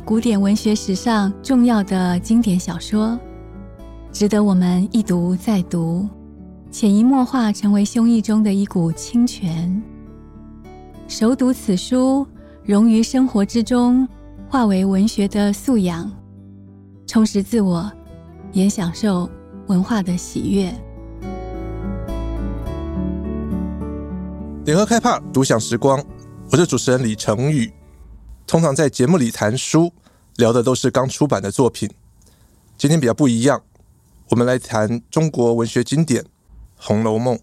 古典文学史上重要的经典小说，值得我们一读再读，潜移默化成为胸臆中的一股清泉。熟读此书，融于生活之中，化为文学的素养，充实自我，也享受文化的喜悦。联合开帕独享时光，我是主持人李成宇。通常在节目里谈书，聊的都是刚出版的作品。今天比较不一样，我们来谈中国文学经典《红楼梦》。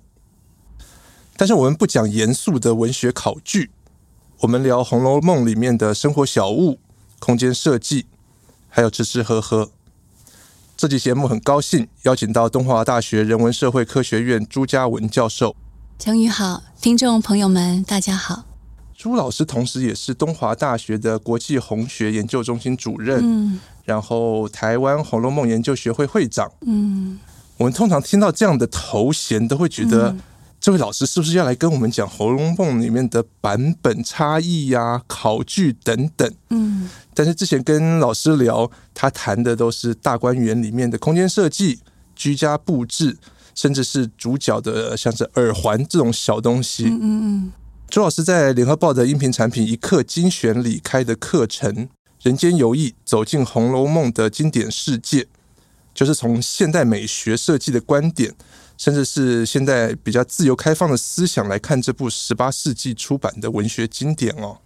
但是我们不讲严肃的文学考据，我们聊《红楼梦》里面的生活小物、空间设计，还有吃吃喝喝。这期节目很高兴邀请到东华大学人文社会科学院朱家文教授。承宇好，听众朋友们大家好。朱老师同时也是东华大学的国际红学研究中心主任，嗯，然后台湾《红楼梦》研究学会会长，嗯，我们通常听到这样的头衔，都会觉得、嗯、这位老师是不是要来跟我们讲《红楼梦》里面的版本差异呀、啊、考据等等，嗯，但是之前跟老师聊，他谈的都是大观园里面的空间设计、居家布置，甚至是主角的像是耳环这种小东西，嗯嗯。嗯朱老师在联合报的音频产品《一课精选》里开的课程《人间游艺：走进《红楼梦》的经典世界》，就是从现代美学设计的观点，甚至是现在比较自由开放的思想来看这部十八世纪出版的文学经典哦。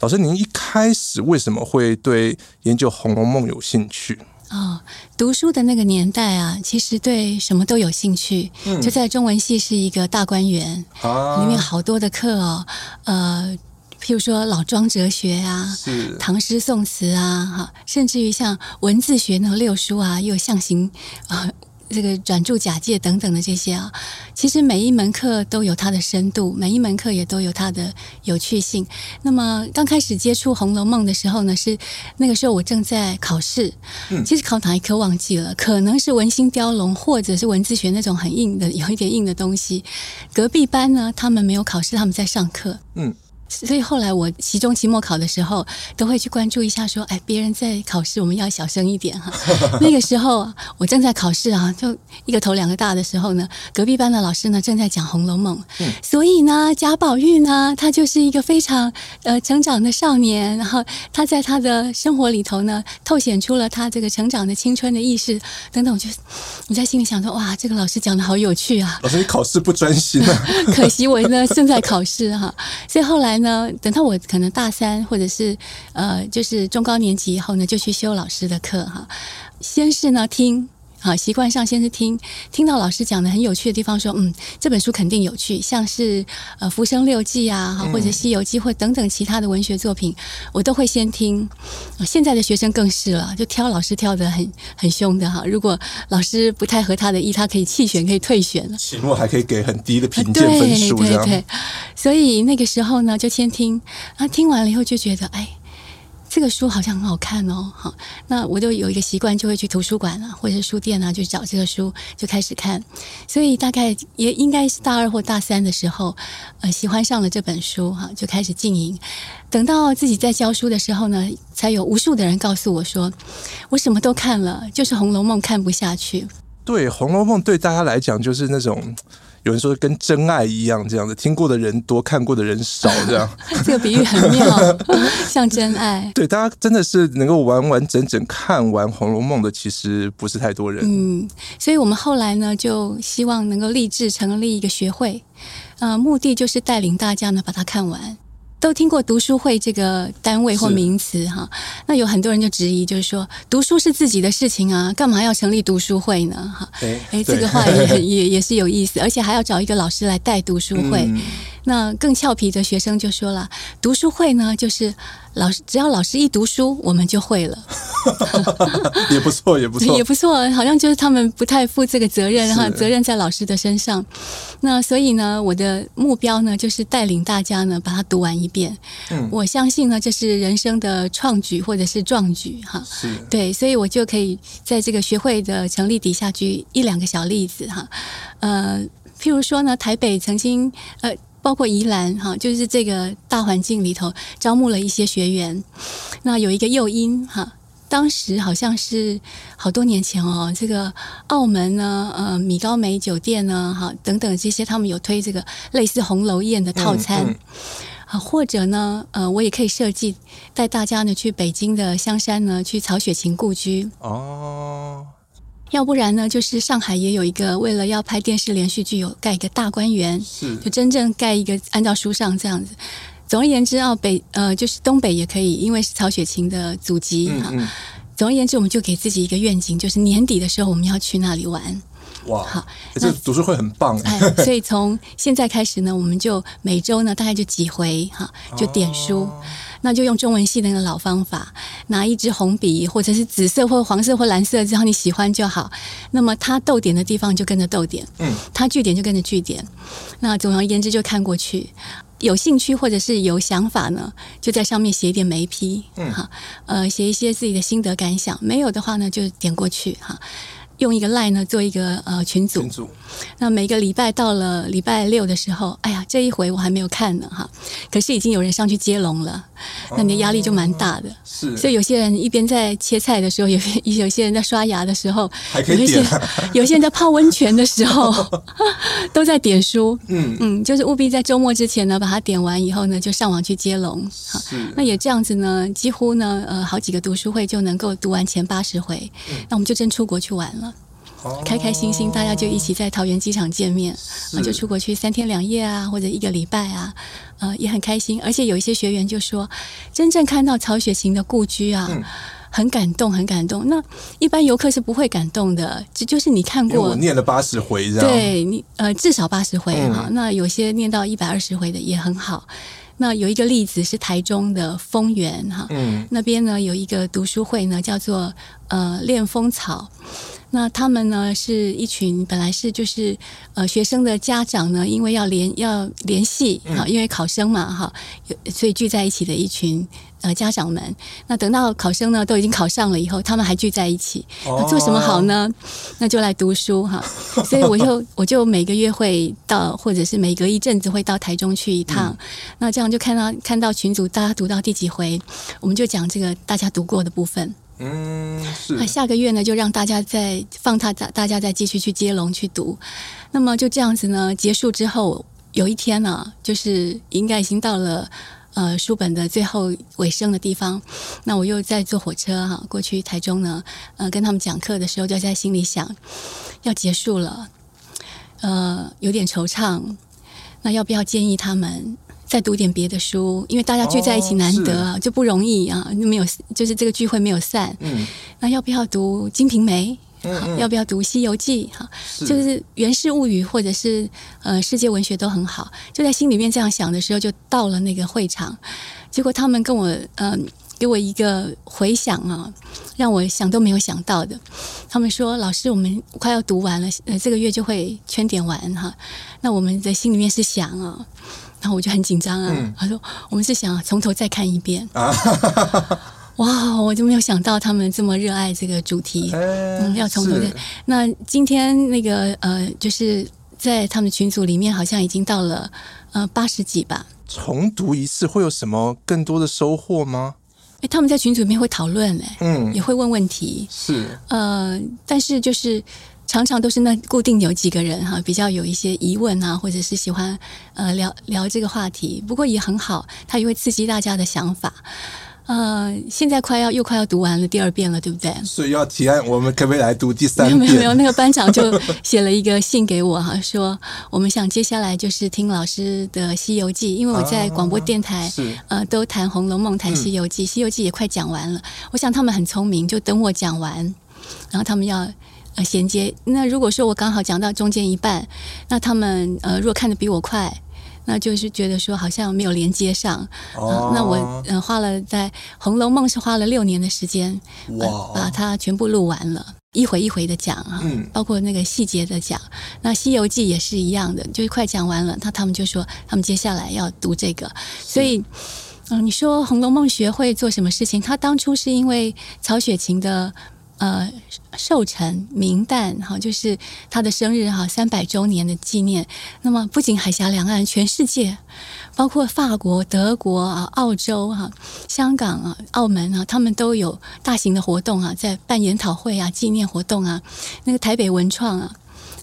老师，您一开始为什么会对研究《红楼梦》有兴趣？哦，读书的那个年代啊，其实对什么都有兴趣。嗯，就在中文系是一个大观园，啊，里面好多的课哦，呃，譬如说老庄哲学啊，唐诗宋词啊，哈，甚至于像文字学那六书啊，又有象形啊。呃这个转注假借等等的这些啊，其实每一门课都有它的深度，每一门课也都有它的有趣性。那么刚开始接触《红楼梦》的时候呢，是那个时候我正在考试，其实考哪一科忘记了，可能是文心雕龙或者是文字学那种很硬的、有一点硬的东西。隔壁班呢，他们没有考试，他们在上课。嗯。所以后来我期中、期末考的时候，都会去关注一下，说：“哎，别人在考试，我们要小声一点哈。”那个时候我正在考试啊，就一个头两个大的时候呢，隔壁班的老师呢正在讲《红楼梦》，嗯，所以呢，贾宝玉呢，他就是一个非常呃成长的少年，然后他在他的生活里头呢，透显出了他这个成长的青春的意识等等。我就你在心里想说：“哇，这个老师讲的好有趣啊！”老师，你考试不专心啊？可惜我呢正在考试哈，所以后来。呢，等到我可能大三或者是呃，就是中高年级以后呢，就去修老师的课哈。先是呢听，好习惯上先是听，听到老师讲的很有趣的地方，说嗯，这本书肯定有趣，像是呃《浮生六记》啊，或者《西游记》或等等其他的文学作品，我都会先听。现在的学生更是了，就挑老师挑的很很凶的哈。如果老师不太合他的意，他可以弃选，可以退选了。期末还可以给很低的评鉴分数。对对对。所以那个时候呢，就先听，啊，听完了以后就觉得，哎，这个书好像很好看哦，好，那我就有一个习惯，就会去图书馆啊，或者书店啊，去找这个书，就开始看。所以大概也应该是大二或大三的时候，呃，喜欢上了这本书，哈，就开始经营。等到自己在教书的时候呢，才有无数的人告诉我说，我什么都看了，就是《红楼梦》看不下去。对，《红楼梦》对大家来讲就是那种。有人说跟真爱一样，这样子听过的人多，看过的人少，这样。这个比喻很妙，像真爱。对，大家真的是能够完完整整看完《红楼梦》的，其实不是太多人。嗯，所以我们后来呢，就希望能够立志成立一个学会，呃，目的就是带领大家呢把它看完。都听过读书会这个单位或名词哈，那有很多人就质疑，就是说读书是自己的事情啊，干嘛要成立读书会呢？哈，哎，这个话也 也也是有意思，而且还要找一个老师来带读书会。嗯那更俏皮的学生就说了：“读书会呢，就是老师只要老师一读书，我们就会了。”也不错，也不错，也不错。好像就是他们不太负这个责任，哈，责任在老师的身上。那所以呢，我的目标呢，就是带领大家呢，把它读完一遍。嗯，我相信呢，这是人生的创举或者是壮举，哈。是。对，所以我就可以在这个学会的成立底下举一两个小例子，哈。呃，譬如说呢，台北曾经呃。包括宜兰哈，就是这个大环境里头招募了一些学员。那有一个诱因哈，当时好像是好多年前哦，这个澳门呢，呃，米高梅酒店呢，哈等等这些，他们有推这个类似红楼宴的套餐。嗯嗯啊，或者呢，呃，我也可以设计带大家呢去北京的香山呢，去曹雪芹故居哦。要不然呢，就是上海也有一个，为了要拍电视连续剧，有盖一个大观园，是就真正盖一个按照书上这样子。总而言之啊，北呃就是东北也可以，因为是曹雪芹的祖籍哈。嗯嗯。总而言之，我们就给自己一个愿景，就是年底的时候我们要去那里玩。哇，好，这读书会很棒。哎，所以从现在开始呢，我们就每周呢大概就几回哈，就点书，哦、那就用中文系的那个老方法，拿一支红笔或者是紫色或黄色或蓝色，只要你喜欢就好。那么它逗点的地方就跟着逗点，嗯，它句点就跟着句点。那总而言之就看过去，有兴趣或者是有想法呢，就在上面写一点眉批，嗯，哈，呃，写一些自己的心得感想。没有的话呢，就点过去哈。用一个 line 呢做一个呃群组，群组，那每个礼拜到了礼拜六的时候，哎呀，这一回我还没有看呢哈，可是已经有人上去接龙了，那你的压力就蛮大的。是，所以有些人一边在切菜的时候，有 有些人在刷牙的时候，还可以点，有 些人在泡温泉的时候，都在点书。嗯。嗯，就是务必在周末之前呢，把它点完以后呢，就上网去接龙。是，那也这样子呢，几乎呢，呃，好几个读书会就能够读完前八十回，嗯，那我们就真出国去玩了。开开心心，大家就一起在桃园机场见面，那是就出国去三天两夜啊，或者一个礼拜啊，呃，也很开心。而且有一些学员就说，真正看到曹雪芹的故居啊，嗯、很感动，很感动。那一般游客是不会感动的，这就是你看过，我念了八十回，对你呃，至少八十回哈。嗯、那有些念到一百二十回的也很好。那有一个例子是台中的丰原哈，嗯，那边呢有一个读书会呢，叫做呃恋风草。那他们呢是一群本来是就是呃学生的家长呢，因为要联要联系哈，因为考生嘛哈，所以聚在一起的一群呃家长们。那等到考生呢都已经考上了以后，他们还聚在一起，那做什么好呢？那就来读书哈。所以我就我就每个月会到，或者是每隔一阵子会到台中去一趟。那这样就看到看到群组大家读到第几回，我们就讲这个大家读过的部分。嗯，是。那下个月呢，就让大家再放他大大家再继续去接龙去读。那么就这样子呢，结束之后有一天呢、就是应该已经到了呃书本的最后尾声的地方。那我又在坐火车哈、过去台中呢，呃跟他们讲课的时候，就在心里想，要结束了，呃有点惆怅。那要不要建议他们？再读点别的书，因为大家聚在一起难得啊，哦、就不容易啊，没有就是这个聚会没有散。嗯，那要不要读《金瓶梅》？要不要读《西游记》？哈，就是《源氏物语》或者是呃世界文学都很好。就在心里面这样想的时候，就到了那个会场，结果他们跟我嗯、呃、给我一个回响啊，让我想都没有想到的。他们说：“老师，我们快要读完了，呃，这个月就会圈点完哈。那我们在心里面是想啊。”然后我就很紧张啊，嗯、他说：“我们是想从头再看一遍。啊” 哇，我就没有想到他们这么热爱这个主题，欸、嗯，要从头再。那今天那个呃，就是在他们群组里面，好像已经到了呃八十几吧。重读一次会有什么更多的收获吗？哎，他们在群组里面会讨论，哎，嗯，也会问问题，是呃，但是就是。常常都是那固定有几个人哈，比较有一些疑问啊，或者是喜欢呃聊聊这个话题。不过也很好，它也会刺激大家的想法。呃，现在快要又快要读完了第二遍了，对不对？所以要提案，我们可不可以来读第三遍？没有没有，那个班长就写了一个信给我哈，说我们想接下来就是听老师的《西游记》，因为我在广播电台、啊、呃都谈《红楼梦》、谈《西游记》，《西游记》也快讲完了。我想他们很聪明，就等我讲完，然后他们要。呃，衔接。那如果说我刚好讲到中间一半，那他们呃，如果看得比我快，那就是觉得说好像没有连接上。那我呃花了在《红楼梦》是花了六年的时间，把它全部录完了，一回一回的讲啊，嗯、包括那个细节的讲。那《西游记》也是一样的，就是快讲完了，他他们就说他们接下来要读这个，所以嗯、呃，你说《红楼梦》学会做什么事情？他当初是因为曹雪芹的。呃寿辰明旦哈，就是他的生日哈，三百周年的纪念。那么不仅海峡两岸，全世界，包括法国、德国啊、澳洲哈、香港啊、澳门啊，他们都有大型的活动啊，在办研讨会啊、纪念活动啊。那个台北文创啊。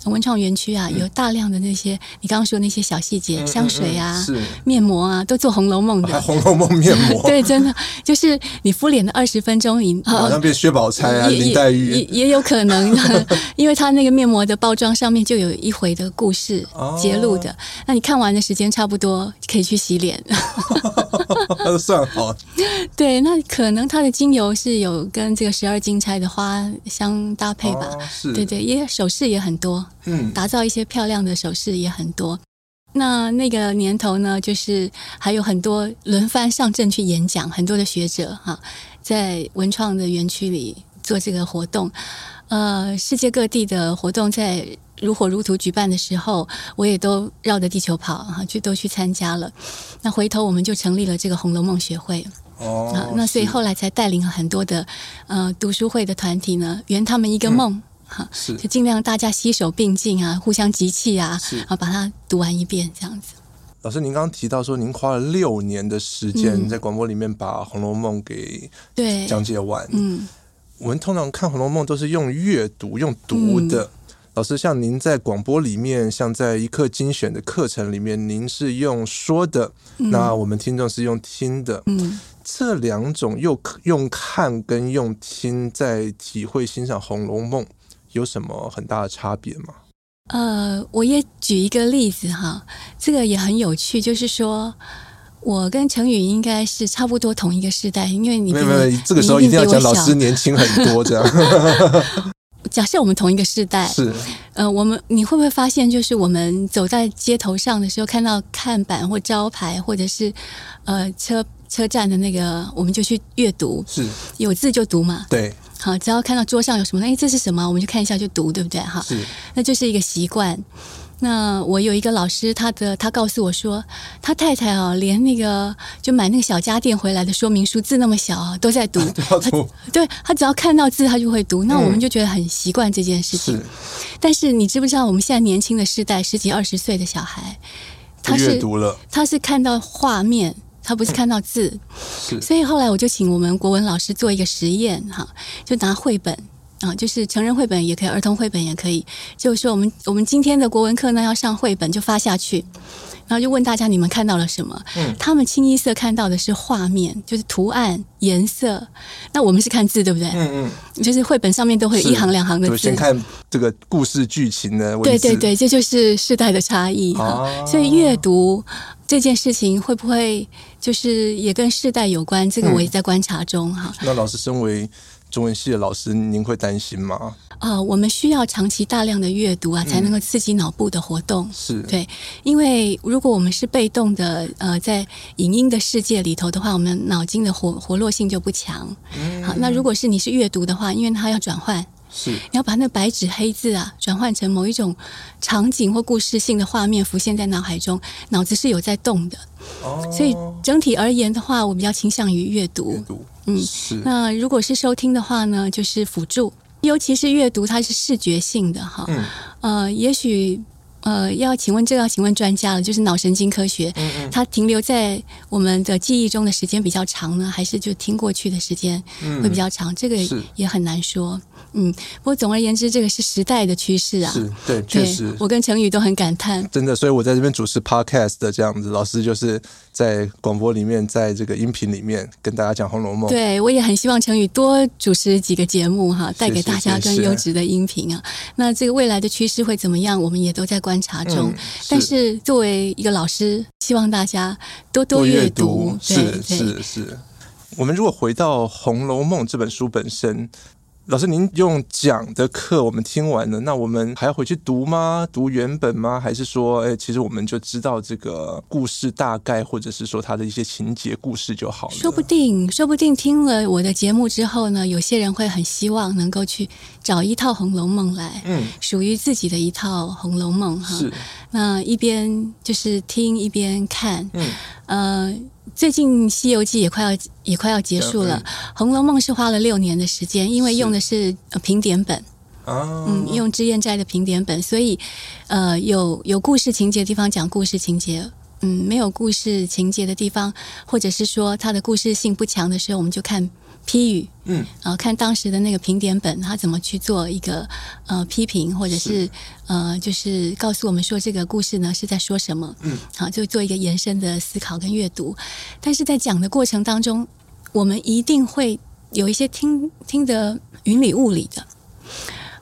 文创园区啊，有大量的那些、嗯、你刚刚说的那些小细节，香水啊、面膜啊，都做《红楼梦》的。啊 《红楼梦》面膜，对，真的就是你敷脸的二十分钟，你好像变薛宝钗啊、林黛玉也，也有可能，因为它那个面膜的包装上面就有一回的故事揭露的。哦、那你看完的时间差不多，可以去洗脸。都算好。对，那可能它的精油是有跟这个十二金钗的花相搭配吧？哦、是，对对，也首饰也很多。嗯，打造一些漂亮的首饰也很多。那那个年头呢，就是还有很多轮番上阵去演讲，很多的学者哈，在文创的园区里做这个活动。呃，世界各地的活动在如火如荼举办的时候，我也都绕着地球跑哈，去都去参加了。那回头我们就成立了这个《红楼梦学会》哦，啊，那所以后来才带领了很多的呃读书会的团体呢，圆他们一个梦。嗯哈，是就尽量大家携手并进啊，互相集气啊，是啊，把它读完一遍这样子。老师，您刚刚提到说，您花了六年的时间在广播里面把《红楼梦》给对讲解完。嗯，我们通常看《红楼梦》都是用阅读、用读的。嗯、老师，像您在广播里面，像在一课精选的课程里面，您是用说的，嗯、那我们听众是用听的。嗯，这两种又用看跟用听，在体会欣赏《红楼梦》。有什么很大的差别吗？呃，我也举一个例子哈，这个也很有趣，就是说我跟成宇应该是差不多同一个时代，因为你没有没有，这个时候一定要讲老师年轻很多这样。假设我们同一个时代是，呃，我们你会不会发现，就是我们走在街头上的时候，看到看板或招牌，或者是呃车车站的那个，我们就去阅读，是有字就读嘛？对。好，只要看到桌上有什么，哎，这是什么？我们就看一下就读，对不对？哈，那就是一个习惯。那我有一个老师，他的他告诉我说，他太太啊，连那个就买那个小家电回来的说明书，字那么小啊，都在读。他 对他只要看到字，他就会读。那我们就觉得很习惯这件事情。是，但是你知不知道，我们现在年轻的世代，十几二十岁的小孩，他是读了，他是看到画面。他不是看到字，是，所以后来我就请我们国文老师做一个实验哈，就拿绘本啊，就是成人绘本也可以，儿童绘本也可以。就是说我们我们今天的国文课呢要上绘本，就发下去，然后就问大家你们看到了什么？嗯，他们清一色看到的是画面，就是图案、颜色。那我们是看字，对不对？嗯嗯，就是绘本上面都会有一行两行的字。先看这个故事剧情的，对对对，这就是世代的差异哈。啊，所以阅读。这件事情会不会就是也跟世代有关？这个我也在观察中哈、嗯。那老师身为中文系的老师，您会担心吗？啊、呃，我们需要长期大量的阅读啊，才能够刺激脑部的活动。是、嗯、对，因为如果我们是被动的，呃，在影音的世界里头的话，我们脑筋的活活络性就不强。嗯、好，那如果是你是阅读的话，因为它要转换。是，你要把那白纸黑字啊转换成某一种场景或故事性的画面浮现在脑海中，脑子是有在动的。哦，所以整体而言的话，我比较倾向于阅读。阅读，嗯，是。那如果是收听的话呢，就是辅助，尤其是阅读，它是视觉性的哈。嗯。呃，也许。呃，要请问这个要请问专家了，就是脑神经科学，嗯嗯，它停留在我们的记忆中的时间比较长呢，还是就听过去的时间会比较长？嗯、这个也很难说。嗯，不过总而言之，这个是时代的趋势啊。是对，确实，我跟成宇都很感叹。真的，所以我在这边主持 podcast 的这样子，老师就是在广播里面，在这个音频里面跟大家讲《红楼梦》。对，我也很希望成宇多主持几个节目哈，带给大家更优质的音频啊。那这个未来的趋势会怎么样？我们也都在观察中。嗯、是，但是作为一个老师，希望大家多多阅读。是是是。我们如果回到《红楼梦》这本书本身。老师，您用讲的课我们听完了，那我们还要回去读吗？读原本吗？还是说，哎，其实我们就知道这个故事大概，或者是说它的一些情节故事就好了？说不定，说不定听了我的节目之后呢，有些人会很希望能够去找一套《红楼梦》来，嗯，属于自己的一套《红楼梦》哈。是。那一边就是听一边看，嗯，呃。最近《西游记》也快要也快要结束了，《红楼梦》是花了六年的时间，因为用的是评点本。嗯，用脂砚斋的评点本，所以，呃，有有故事情节的地方讲故事情节，嗯，没有故事情节的地方，或者是说它的故事性不强的时候，我们就看批语，嗯，然后看当时的那个评点本，他怎么去做一个呃批评，或者是，是。呃，就是告诉我们说这个故事呢是在说什么，嗯，好，就做一个延伸的思考跟阅读。但是在讲的过程当中，我们一定会有一些听听得云里雾里的。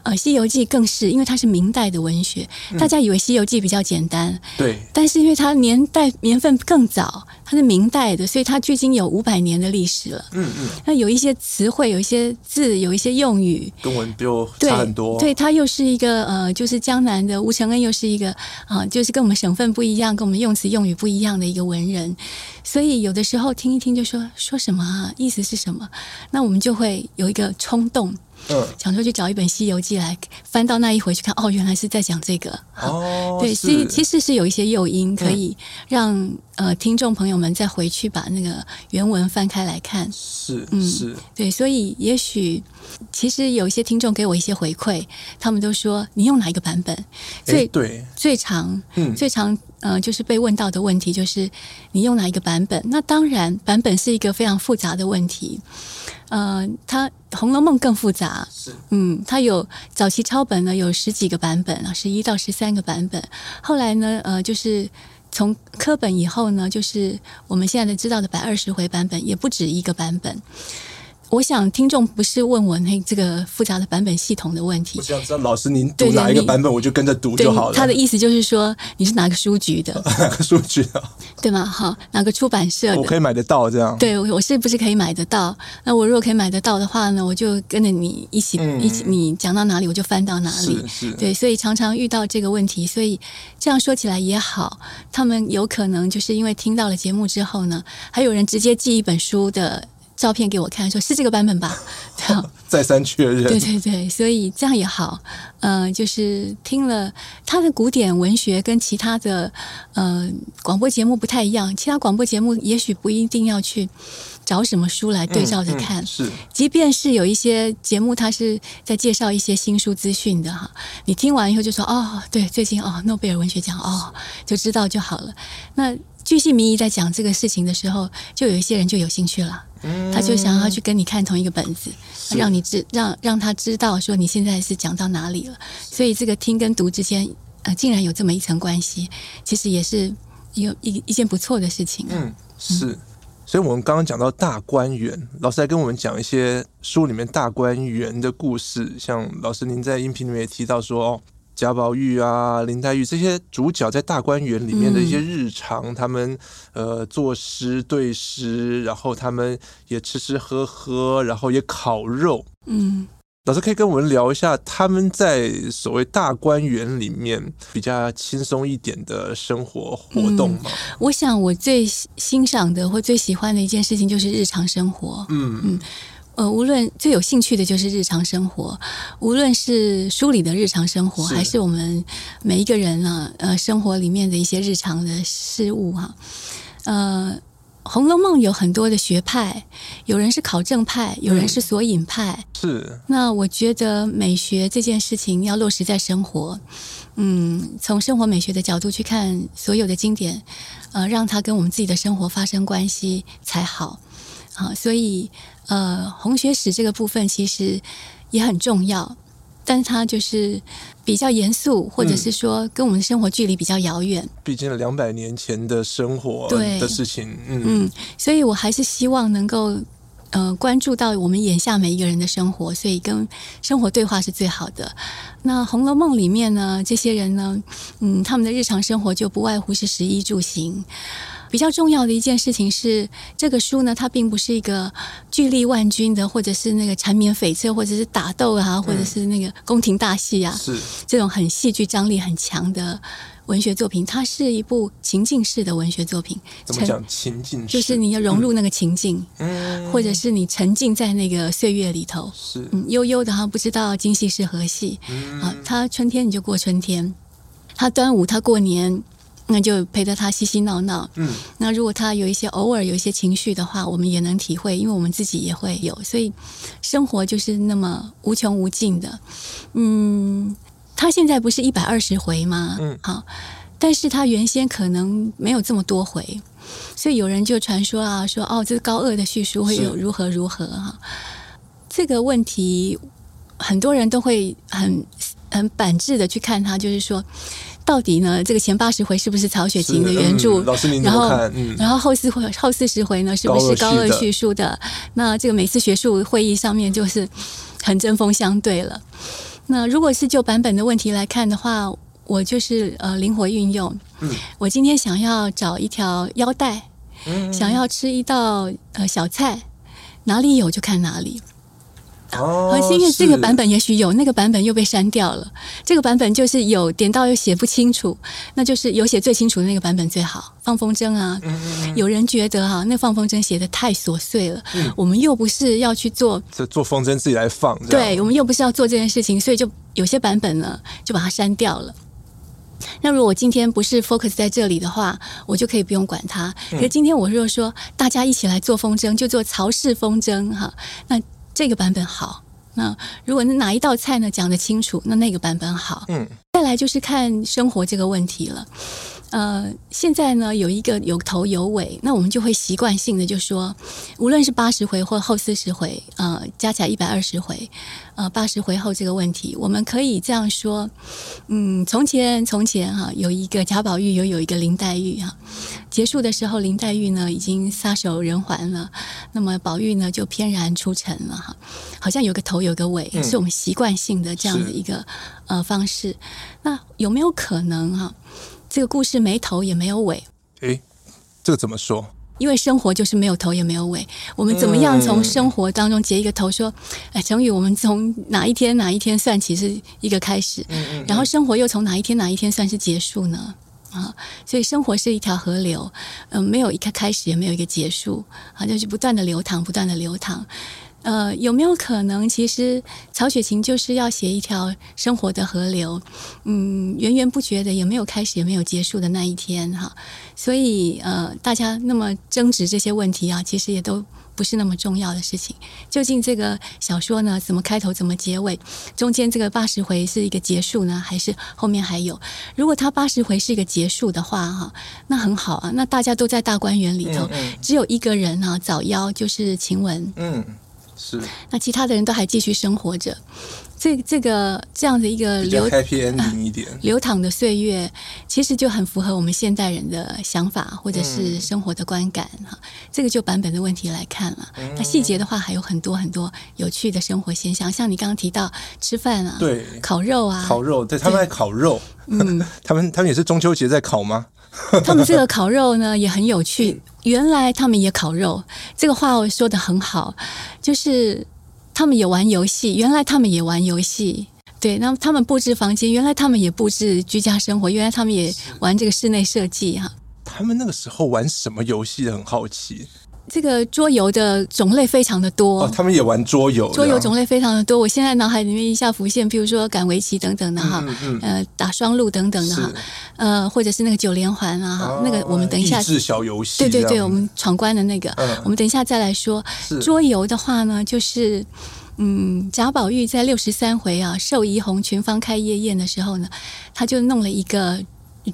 呃，《西游记》更是，因为它是明代的文学，大家以为《西游记》比较简单，对。但是因为它年代年份更早，它是明代的，所以它距今有五百年的历史了。嗯嗯。那有一些词汇，有一些字，有一些用语，跟我们就差很多。对，它又是一个呃，就是江南的吴承恩，又是一个啊、呃，就是跟我们省份不一样，跟我们用词用语不一样的一个文人，所以有的时候听一听就说说什么啊，意思是什么？那我们就会有一个冲动。嗯，想说去找一本《西游记》来翻到那一回去看，哦，原来是在讲这个。哦，对，其实其实是有一些诱因可以让、嗯、呃听众朋友们再回去把那个原文翻开来看。是，嗯，是对，所以也许其实有一些听众给我一些回馈，他们都说你用哪一个版本？最对最长嗯最长呃就是被问到的问题就是你用哪一个版本？那当然版本是一个非常复杂的问题。呃，它《红楼梦》更复杂，是嗯，它有早期抄本呢，有十几个版本啊，十一到十三个版本。后来呢，呃，就是从科本以后呢，就是我们现在的知道的百二十回版本，也不止一个版本。我想听众不是问我那这个复杂的版本系统的问题。我想知道老师您读哪一个版本，我就跟着读就好了。他的意思就是说你是哪个书局的？哪个书局的？对吗？好，哪个出版社的？我可以买得到这样。对，我是不是可以买得到？那我如果可以买得到的话呢，我就跟着你一起、嗯、一起，你讲到哪里我就翻到哪里。是是。对，所以常常遇到这个问题，所以这样说起来也好，他们有可能就是因为听到了节目之后呢，还有人直接寄一本书的。照片给我看，说是这个版本吧，这样再三确认。对对对，所以这样也好，呃，就是听了他的古典文学跟其他的呃广播节目不太一样，其他广播节目也许不一定要去找什么书来对照着看，嗯嗯、是，即便是有一些节目，他是在介绍一些新书资讯的哈，你听完以后就说哦，对，最近哦，诺贝尔文学奖哦，就知道就好了。那巨细靡遗在讲这个事情的时候，就有一些人就有兴趣了。嗯他就想要去跟你看同一个本子，让你知让让他知道说你现在是讲到哪里了。所以这个听跟读之间，呃，竟然有这么一层关系，其实也是有一一件不错的事情。嗯，是。所以我们刚刚讲到大观园，老师来跟我们讲一些书里面大观园的故事，像老师您在音频里面也提到说哦。贾宝玉啊，林黛玉这些主角在大观园里面的一些日常，嗯、他们呃作诗对诗，然后他们也吃吃喝喝，然后也烤肉。嗯，老师可以跟我们聊一下他们在所谓大观园里面比较轻松一点的生活活动吗？嗯、我想我最欣赏的或最喜欢的一件事情就是日常生活。嗯嗯。呃，无论最有兴趣的就是日常生活，无论是书里的日常生活，还是我们每一个人啊，呃，生活里面的一些日常的事物哈、啊。呃，《红楼梦》有很多的学派，有人是考证派，有人是索引派。是。那我觉得美学这件事情要落实在生活，嗯，从生活美学的角度去看所有的经典，呃，让它跟我们自己的生活发生关系才好。啊，所以。呃，红学史这个部分其实也很重要，但是它就是比较严肃，或者是说跟我们的生活距离比较遥远。毕竟两百年前的生活的事情，嗯嗯，所以我还是希望能够呃关注到我们眼下每一个人的生活，所以跟生活对话是最好的。那《红楼梦》里面呢，这些人呢，嗯，他们的日常生活就不外乎是食衣住行。比较重要的一件事情是，这个书呢，它并不是一个巨力万钧的，或者是那个缠绵悱恻，或者是打斗啊，或者是那个宫廷大戏啊，是。这种很戏剧张力很强的文学作品。它是一部情境式的文学作品。怎么讲？情境式？就是你要融入那个情境，嗯，或者是你沉浸在那个岁月里头，是。嗯，悠悠的哈，不知道今夕是何夕，嗯，啊，它春天你就过春天，它端午它过年。那就陪着他嬉嬉闹闹。嗯，那如果他有一些偶尔有一些情绪的话，我们也能体会，因为我们自己也会有。所以生活就是那么无穷无尽的。嗯，他现在不是一百二十回吗？嗯，好，但是他原先可能没有这么多回，所以有人就传说啊，说哦，这个高二的叙述会有如何如何哈。这个问题很多人都会很很板滞的去看他，就是说。到底呢？这个前八十回是不是曹雪芹的原著？嗯、老师您怎么看？然后，然后后四回后四十回呢？是不是高啮叙述的？那这个每次学术会议上面就是很针锋相对了。那如果是就版本的问题来看的话，我就是呃灵活运用。嗯，我今天想要找一条腰带，嗯，想要吃一道呃小菜，哪里有就看哪里。哦，好，因为这个版本也许有，那个版本又被删掉了。这个版本就是有点到又写不清楚，那就是有写最清楚的那个版本最好。放风筝啊，嗯嗯嗯，有人觉得哈、啊，那放风筝写的太琐碎了。嗯，我们又不是要去做，这做风筝自己来放。对，我们又不是要做这件事情，所以就有些版本呢就把它删掉了。那如果我今天不是 focus 在这里的话，我就可以不用管它。可是今天我如果说大家一起来做风筝，就做曹氏风筝哈，那。这个版本好，那如果哪一道菜呢讲得清楚，那那个版本好。嗯，再来就是看生活这个问题了。呃，现在呢有一个有头有尾，那我们就会习惯性的就说，无论是八十回或后四十回，呃，加起来一百二十回，呃，八十回后这个问题，我们可以这样说，嗯，从前从前哈、啊，有一个贾宝玉，又有，一个林黛玉哈、啊，结束的时候，林黛玉呢已经撒手人寰了，那么宝玉呢就翩然出尘了哈，好像有个头有个尾，是我们习惯性的这样的一个呃方式，那有没有可能哈、啊？这个故事没头也没有尾，诶，这个怎么说？因为生活就是没有头也没有尾，我们怎么样从生活当中结一个头？说，哎，成语我们从哪一天哪一天算起是一个开始，然后生活又从哪一天哪一天算是结束呢？啊，所以生活是一条河流，嗯，没有一个开始，也没有一个结束，啊，就是不断的流淌，不断的流淌。呃，有没有可能，其实曹雪芹就是要写一条生活的河流，嗯，源源不绝的，也没有开始，也没有结束的那一天哈。所以，呃，大家那么争执这些问题啊，其实也都不是那么重要的事情。究竟这个小说呢，怎么开头，怎么结尾？中间这个八十回是一个结束呢，还是后面还有？如果他八十回是一个结束的话，哈，那很好啊。那大家都在大观园里头，嗯嗯，只有一个人啊，早夭，就是晴雯。嗯。是，那其他的人都还继续生活着，这这个这样的一个流 happy ending 一点、呃、流淌的岁月，其实就很符合我们现代人的想法或者是生活的观感哈、嗯。这个就版本的问题来看了，嗯、那细节的话还有很多很多有趣的生活现象，像你刚刚提到吃饭啊，对，烤肉啊，烤肉，对，他们在烤肉，嗯，他们他们也是中秋节在烤吗？他们这个烤肉呢也很有趣。原来他们也烤肉，这个话我说的很好，就是他们也玩游戏。原来他们也玩游戏，对。那他们布置房间，原来他们也布置居家生活。原来他们也玩这个室内设计哈。他们那个时候玩什么游戏？很好奇。这个桌游的种类非常的多，哦，他们也玩桌游，桌游种类非常的多。我现在脑海里面一下浮现，比如说赶围棋等等的哈，嗯嗯，呃，打双陆等等的哈，呃，或者是那个九连环啊哈，那个我们等一下，益智小游戏，对对对，我们闯关的那个，嗯，我们等一下再来说。桌游的话呢，就是嗯，贾宝玉在六十三回啊，寿怡红群芳开夜宴的时候呢，他就弄了一个。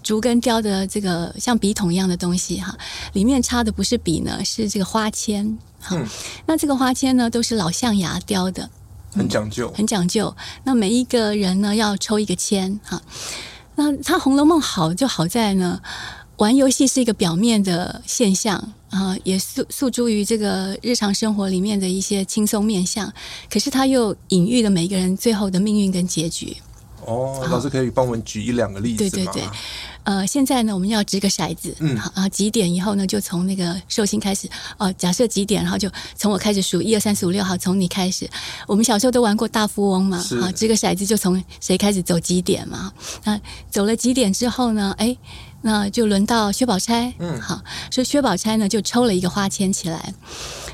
竹根雕的这个像笔筒一样的东西哈，里面插的不是笔呢，是这个花签。嗯，那这个花签呢，都是老象牙雕的，很讲究，很讲究。那每一个人呢，要抽一个签哈。那他《红楼梦》好就好在呢，玩游戏是一个表面的现象啊，也诉诉诸于这个日常生活里面的一些轻松面相。可是他又隐喻了每一个人最后的命运跟结局。哦，老师可以帮我们举一两个例子吗？对对对，呃，现在呢，我们要掷个骰子，嗯，好，然后几点以后呢，就从那个寿星开始，哦、呃，假设几点，然后就从我开始数，一二三四五六，好，从你开始。我们小时候都玩过大富翁嘛，好，掷个骰子就从谁开始走几点嘛，那走了几点之后呢，哎，那就轮到薛宝钗，嗯，好，所以薛宝钗呢就抽了一个花签起来，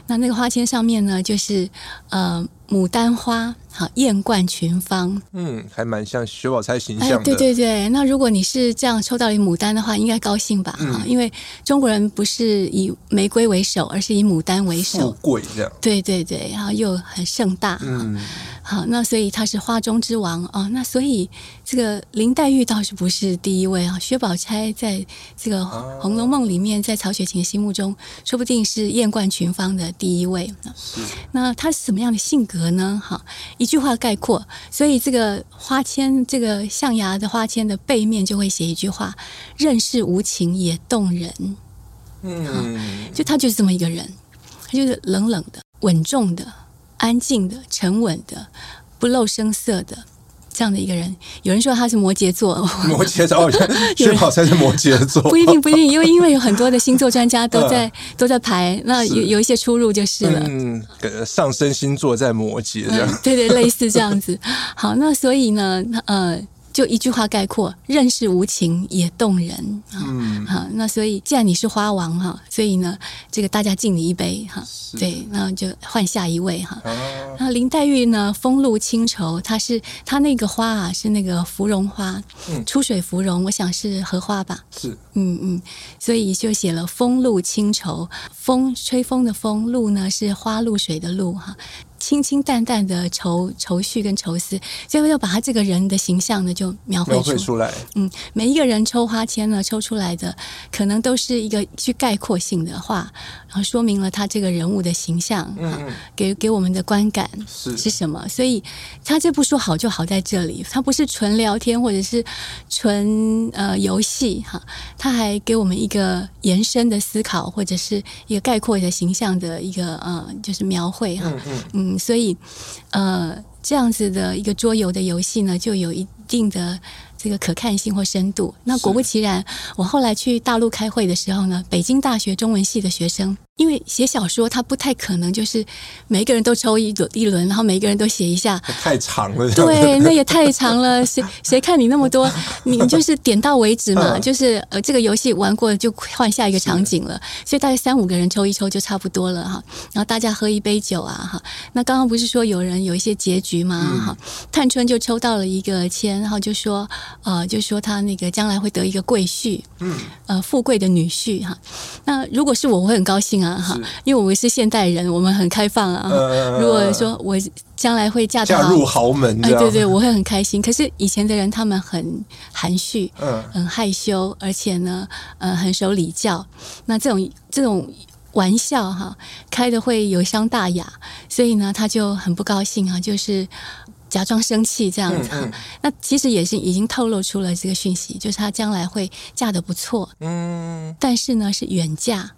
那那个花签上面呢就是呃。牡丹花，好，艳冠群芳。嗯，还蛮像薛宝钗形象的。哎，对对对，那如果你是这样抽到一牡丹的话，应该高兴吧？哈、嗯，因为中国人不是以玫瑰为首，而是以牡丹为首。富贵这样。对对对，然后又很盛大。嗯。好，那所以他是花中之王哦。那所以这个林黛玉倒是不是第一位啊？薛宝钗在这个《红楼梦》里面，在曹雪芹心目中，说不定是艳冠群芳的第一位。是。那她是什么样的性格呢？哈，一句话概括。所以这个花签，这个象牙的花签的背面就会写一句话：“任是无情也动人。”嗯，就他就是这么一个人，他就是冷冷的、稳重的。安静的、沉稳的、不露声色的这样的一个人，有人说他是摩羯座。摩羯座，薛宝钗是摩羯座。不一定，不一定，因为因为有很多的星座专家都 在、呃、都在排，那有有一些出入就是了。嗯，上升星座在摩羯这样、嗯。对对，类似这样子。好，那所以呢，呃。就一句话概括，认识无情也动人。嗯，好，那所以既然你是花王哈，所以呢，这个大家敬你一杯哈。对，那就换下一位哈。那林黛玉呢，风露清愁，她是她那个花啊，是那个芙蓉花，出水芙蓉，我想是荷花吧。是，嗯嗯，所以就写了风露清愁，风吹风的风，露呢是花露水的露哈。清清淡淡的愁愁绪跟愁思，最后要把他这个人的形象呢就描绘出，出来。嗯，每一个人抽花签呢抽出来的，可能都是一个去概括性的话，然后说明了他这个人物的形象，嗯，嗯，给给我们的观感是是什么？所以他这部书好就好在这里，他不是纯聊天或者是纯呃游戏哈，他还给我们一个延伸的思考，或者是一个概括的形象的一个呃就是描绘哈，嗯嗯。嗯所以，呃，这样子的一个桌游的游戏呢，就有一定的这个可看性或深度。那果不其然，我后来去大陆开会的时候呢，北京大学中文系的学生。因为写小说，他不太可能就是每一个人都抽一轮一轮，然后每一个人都写一下，太长了。对，那也太长了。谁谁看你那么多？你就是点到为止嘛。就是呃，这个游戏玩过就换下一个场景了。所以大概三五个人抽一抽就差不多了哈。然后大家喝一杯酒啊哈。那刚刚不是说有人有一些结局吗？哈、嗯，探春就抽到了一个签，然后就说呃，就说他那个将来会得一个贵婿，嗯，呃，富贵的女婿哈。那如果是我，我会很高兴啊。哈，因为我们是现代人，我们很开放啊。如果说我将来会嫁嫁入豪门，哎，对对，我会很开心。可是以前的人，他们很含蓄，嗯，很害羞，而且呢，呃，很守礼教。那这种这种玩笑哈，开的会有伤大雅，所以呢，他就很不高兴啊，就是假装生气这样子。嗯嗯，那其实也是已经透露出了这个讯息，就是他将来会嫁得不错，嗯，但是呢，是远嫁。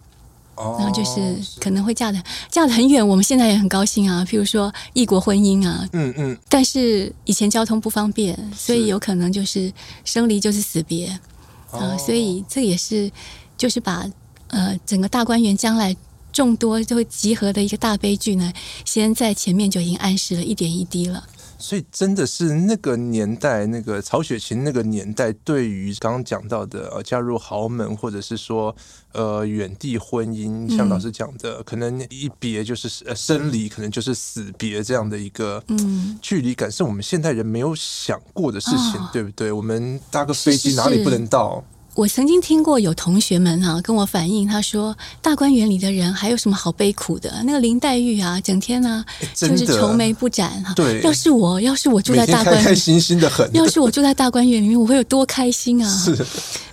然后就是可能会嫁的嫁的很远，我们现在也很高兴啊。譬如说异国婚姻啊，嗯嗯。但是以前交通不方便，所以有可能就是生离就是死别啊、呃。所以这也是就是把呃整个大观园将来众多就会集合的一个大悲剧呢，先在前面就已经暗示了一点一滴了。所以真的是那个年代，那个曹雪芹那个年代，对于刚刚讲到的呃嫁入豪门，或者是说呃远地婚姻，像老师讲的，嗯、可能一别就是呃生离，可能就是死别这样的一个嗯距离感，是我们现代人没有想过的事情，哦、对不对？我们搭个飞机哪里不能到？是是是我曾经听过有同学们哈、啊、跟我反映，他说大观园里的人还有什么好悲苦的？那个林黛玉啊，整天呢、啊、就是愁眉不展哈。对，要是我要是我住在大观园，开开心心的很。要是我住在大观园里面，我会有多开心啊！是，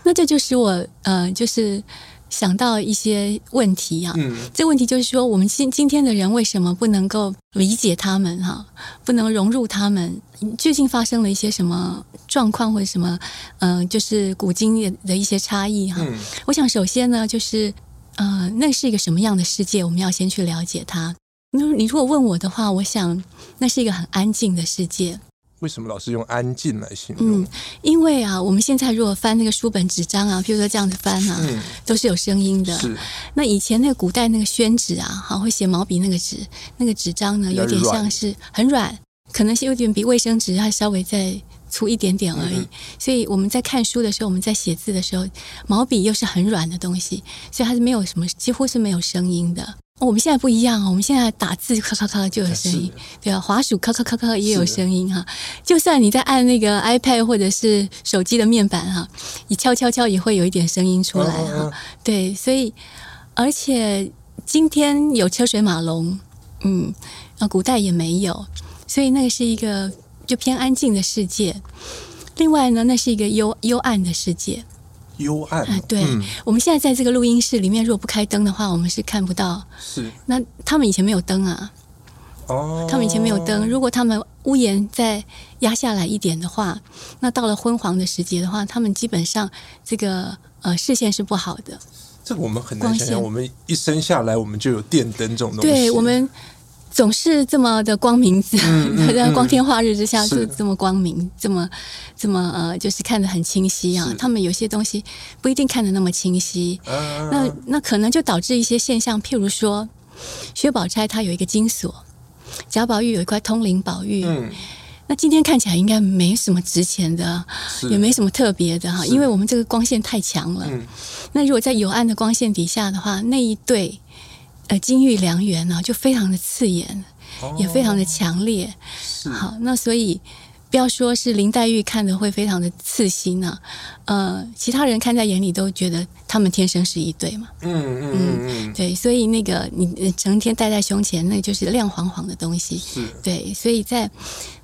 那这就使我呃，就是。想到一些问题啊，嗯，这问题就是说，我们今今天的人为什么不能够理解他们哈，不能融入他们？究竟发生了一些什么状况或者什么？嗯、呃，就是古今的一些差异哈。嗯，我想首先呢，就是呃，那是一个什么样的世界？我们要先去了解它。那你如果问我的话，我想那是一个很安静的世界。为什么老是用安静来形容？嗯，因为啊，我们现在如果翻那个书本纸张啊，譬如说这样子翻啊，嗯、都是有声音的。是。那以前那个古代那个宣纸啊，好，会写毛笔那个纸，那个纸张呢，有点像是很软，可能是有点比卫生纸还稍微再粗一点点而已。嗯、所以我们在看书的时候，我们在写字的时候，毛笔又是很软的东西，所以它是没有什么，几乎是没有声音的。我们现在不一样哦，我们现在打字咔咔咔就有声音，对啊，滑鼠咔咔咔咔也有声音哈。就算你在按那个 iPad 或者是手机的面板哈，你敲敲敲也会有一点声音出来哈。对，所以而且今天有车水马龙，嗯，啊，古代也没有，所以那个是一个就偏安静的世界。另外呢，那是一个幽幽暗的世界。幽暗啊，对，嗯、我们现在在这个录音室里面，如果不开灯的话，我们是看不到。是，那他们以前没有灯啊。哦，他们以前没有灯，如果他们屋檐再压下来一点的话，那到了昏黄的时节的话，他们基本上这个呃视线是不好的。这个我们很难想象，我们一生下来我们就有电灯这种东西。对我们。总是这么的光明，在、嗯、光天化日之下就这么光明，这么这么呃，就是看得很清晰啊。他们有些东西不一定看得那么清晰，啊、那那可能就导致一些现象，譬如说，薛宝钗她有一个金锁，贾宝玉有一块通灵宝玉，嗯、那今天看起来应该没什么值钱的，也没什么特别的哈，因为我们这个光线太强了。嗯、那如果在有暗的光线底下的话，那一对。呃，金玉良缘呢，就非常的刺眼，哦、也非常的强烈。好，那所以不要说是林黛玉看的会非常的刺心呢、啊，呃，其他人看在眼里都觉得他们天生是一对嘛。嗯嗯嗯嗯，对，所以那个你成天戴在胸前，那就是亮晃晃的东西。是，对，所以在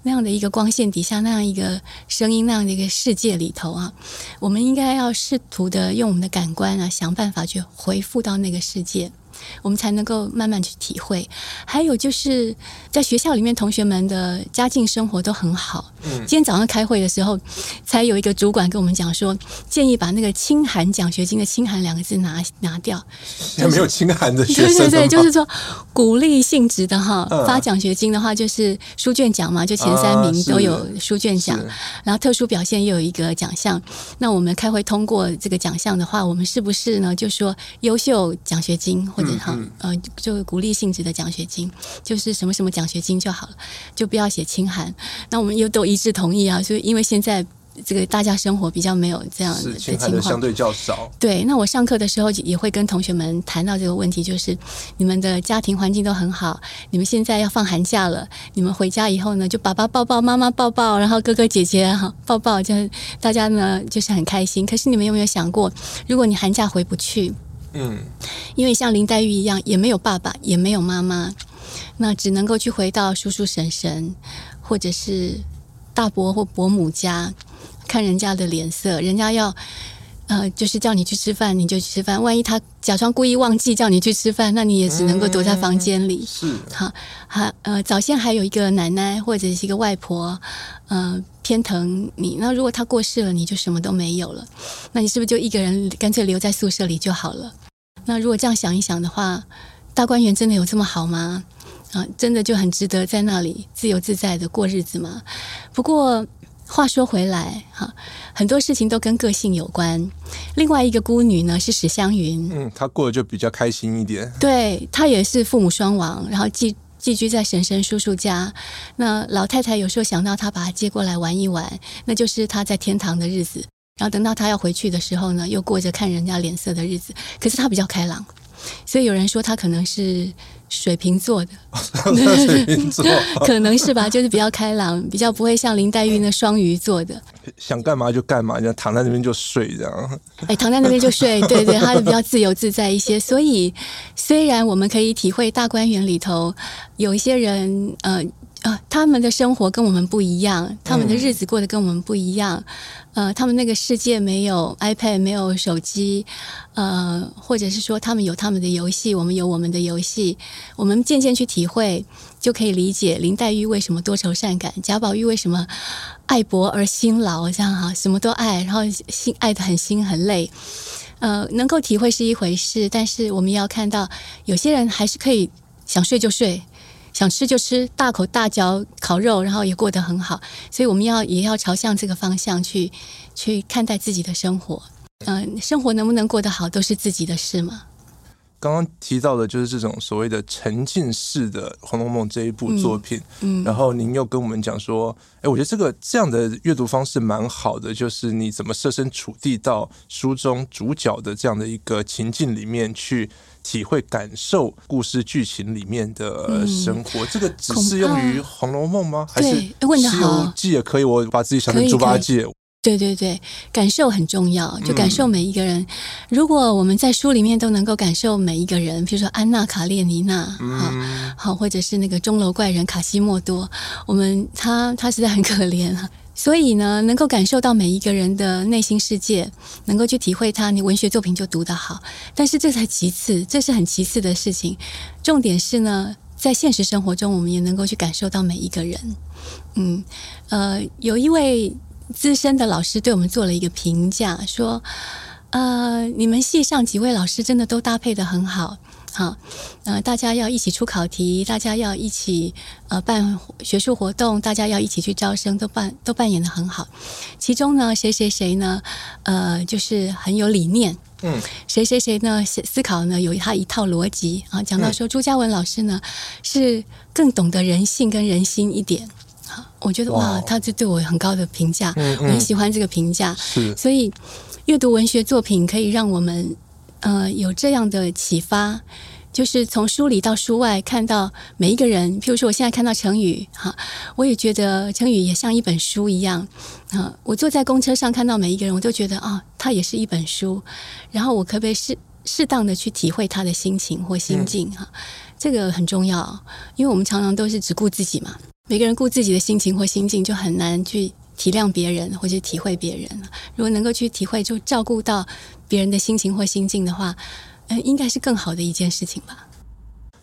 那样的一个光线底下，那样一个声音，那样的一个世界里头啊，我们应该要试图的用我们的感官啊，想办法去回复到那个世界。我们才能够慢慢去体会。还有就是在学校里面，同学们的家境生活都很好。嗯，今天早上开会的时候，才有一个主管跟我们讲说，建议把那个清寒奖学金的“清寒”两个字拿拿掉。现 在没有清寒的学生。对对对，就是说鼓励性质的哈，发奖学金的话就是书卷奖嘛，就前三名都有书卷奖，然后特殊表现又有一个奖项。那我们开会通过这个奖项的话，我们是不是呢？就说优秀奖学金或者哈呃，就鼓励性质的奖学金，就是什么什么奖学金就好了，就不要写清寒。那我们又都一致同意啊，所以因为现在这个大家生活比较没有这样的情况，相对较少。对，那我上课的时候也会跟同学们谈到这个问题，就是你们的家庭环境都很好，你们现在要放寒假了，你们回家以后呢，就爸爸抱抱，妈妈抱抱，然后哥哥姐姐哈抱抱，这样大家呢就是很开心。可是你们有没有想过，如果你寒假回不去？嗯，因为像林黛玉一样，也没有爸爸，也没有妈妈，那只能够去回到叔叔婶婶，或者是大伯或伯母家，看人家的脸色，人家要呃，就是叫你去吃饭，你就去吃饭。万一他假装故意忘记叫你去吃饭，那你也只能够躲在房间里。嗯、是，好，好，呃，早先还有一个奶奶或者是一个外婆，呃，偏疼你。那如果他过世了，你就什么都没有了。那你是不是就一个人干脆留在宿舍里就好了？那如果这样想一想的话，大观园真的有这么好吗？啊，真的就很值得在那里自由自在的过日子吗？不过话说回来，哈，很多事情都跟个性有关。另外一个孤女呢是史湘云，嗯，她过得就比较开心一点。对，她也是父母双亡，然后寄寄居在婶婶叔叔家。那老太太有时候想到她，把她接过来玩一玩，那就是她在天堂的日子。然后等到她要回去的时候呢，又过着看人家脸色的日子。可是她比较开朗，所以有人说她可能是水瓶座的。水瓶座 可能是吧，就是比较开朗，比较不会像林黛玉那双鱼座的。想干嘛就干嘛，就躺在那边就睡这样。哎，躺在那边就睡，对对，他就比较自由自在一些。所以虽然我们可以体会大观园里头有一些人，呃。啊，他们的生活跟我们不一样，他们的日子过得跟我们不一样。嗯、呃，他们那个世界没有 iPad，没有手机，呃，或者是说他们有他们的游戏，我们有我们的游戏。我们渐渐去体会，就可以理解林黛玉为什么多愁善感，贾宝玉为什么爱博而辛劳，这样哈，什么都爱，然后心爱的很心很累。呃，能够体会是一回事，但是我们要看到，有些人还是可以想睡就睡。想吃就吃，大口大嚼烤肉，然后也过得很好。所以我们要也要朝向这个方向去去看待自己的生活。嗯、呃，生活能不能过得好，都是自己的事嘛。刚刚提到的就是这种所谓的沉浸式的《红楼梦》这一部作品，嗯，嗯，然后您又跟我们讲说，哎，我觉得这个这样的阅读方式蛮好的，就是你怎么设身处地到书中主角的这样的一个情境里面去体会、感受故事剧情里面的生活。嗯、这个只适用于《红楼梦》吗？还是《西游记》也可以？我把自己想成猪八戒。对对对，感受很重要，就感受每一个人。嗯、如果我们在书里面都能够感受每一个人，比如说安娜·卡列尼娜，嗯、好，或者是那个钟楼怪人卡西莫多，我们他他实在很可怜，所以呢，能够感受到每一个人的内心世界，能够去体会他，你文学作品就读得好。但是这才其次，这是很其次的事情。重点是呢，在现实生活中，我们也能够去感受到每一个人。嗯，呃，有一位。资深的老师对我们做了一个评价，说：“呃，你们系上几位老师真的都搭配得很好，好，呃，大家要一起出考题，大家要一起呃办学术活动，大家要一起去招生，都扮都扮演的很好。其中呢，谁谁谁呢，呃，就是很有理念，嗯，谁谁谁呢，思考呢有他一套逻辑啊。讲到说朱家文老师呢，是更懂得人性跟人心一点。”我觉得哇，他就对我很高的评价，嗯嗯、我很喜欢这个评价。是，所以阅读文学作品可以让我们呃有这样的启发，就是从书里到书外看到每一个人。譬如说，我现在看到成宇哈，我也觉得成宇也像一本书一样啊。我坐在公车上看到每一个人，我都觉得啊，他也是一本书。然后我可不可以适适当的去体会他的心情或心境哈？嗯、这个很重要，因为我们常常都是只顾自己嘛。每个人顾自己的心情或心境，就很难去体谅别人或者体会别人。如果能够去体会，就照顾到别人的心情或心境的话，嗯，应该是更好的一件事情吧。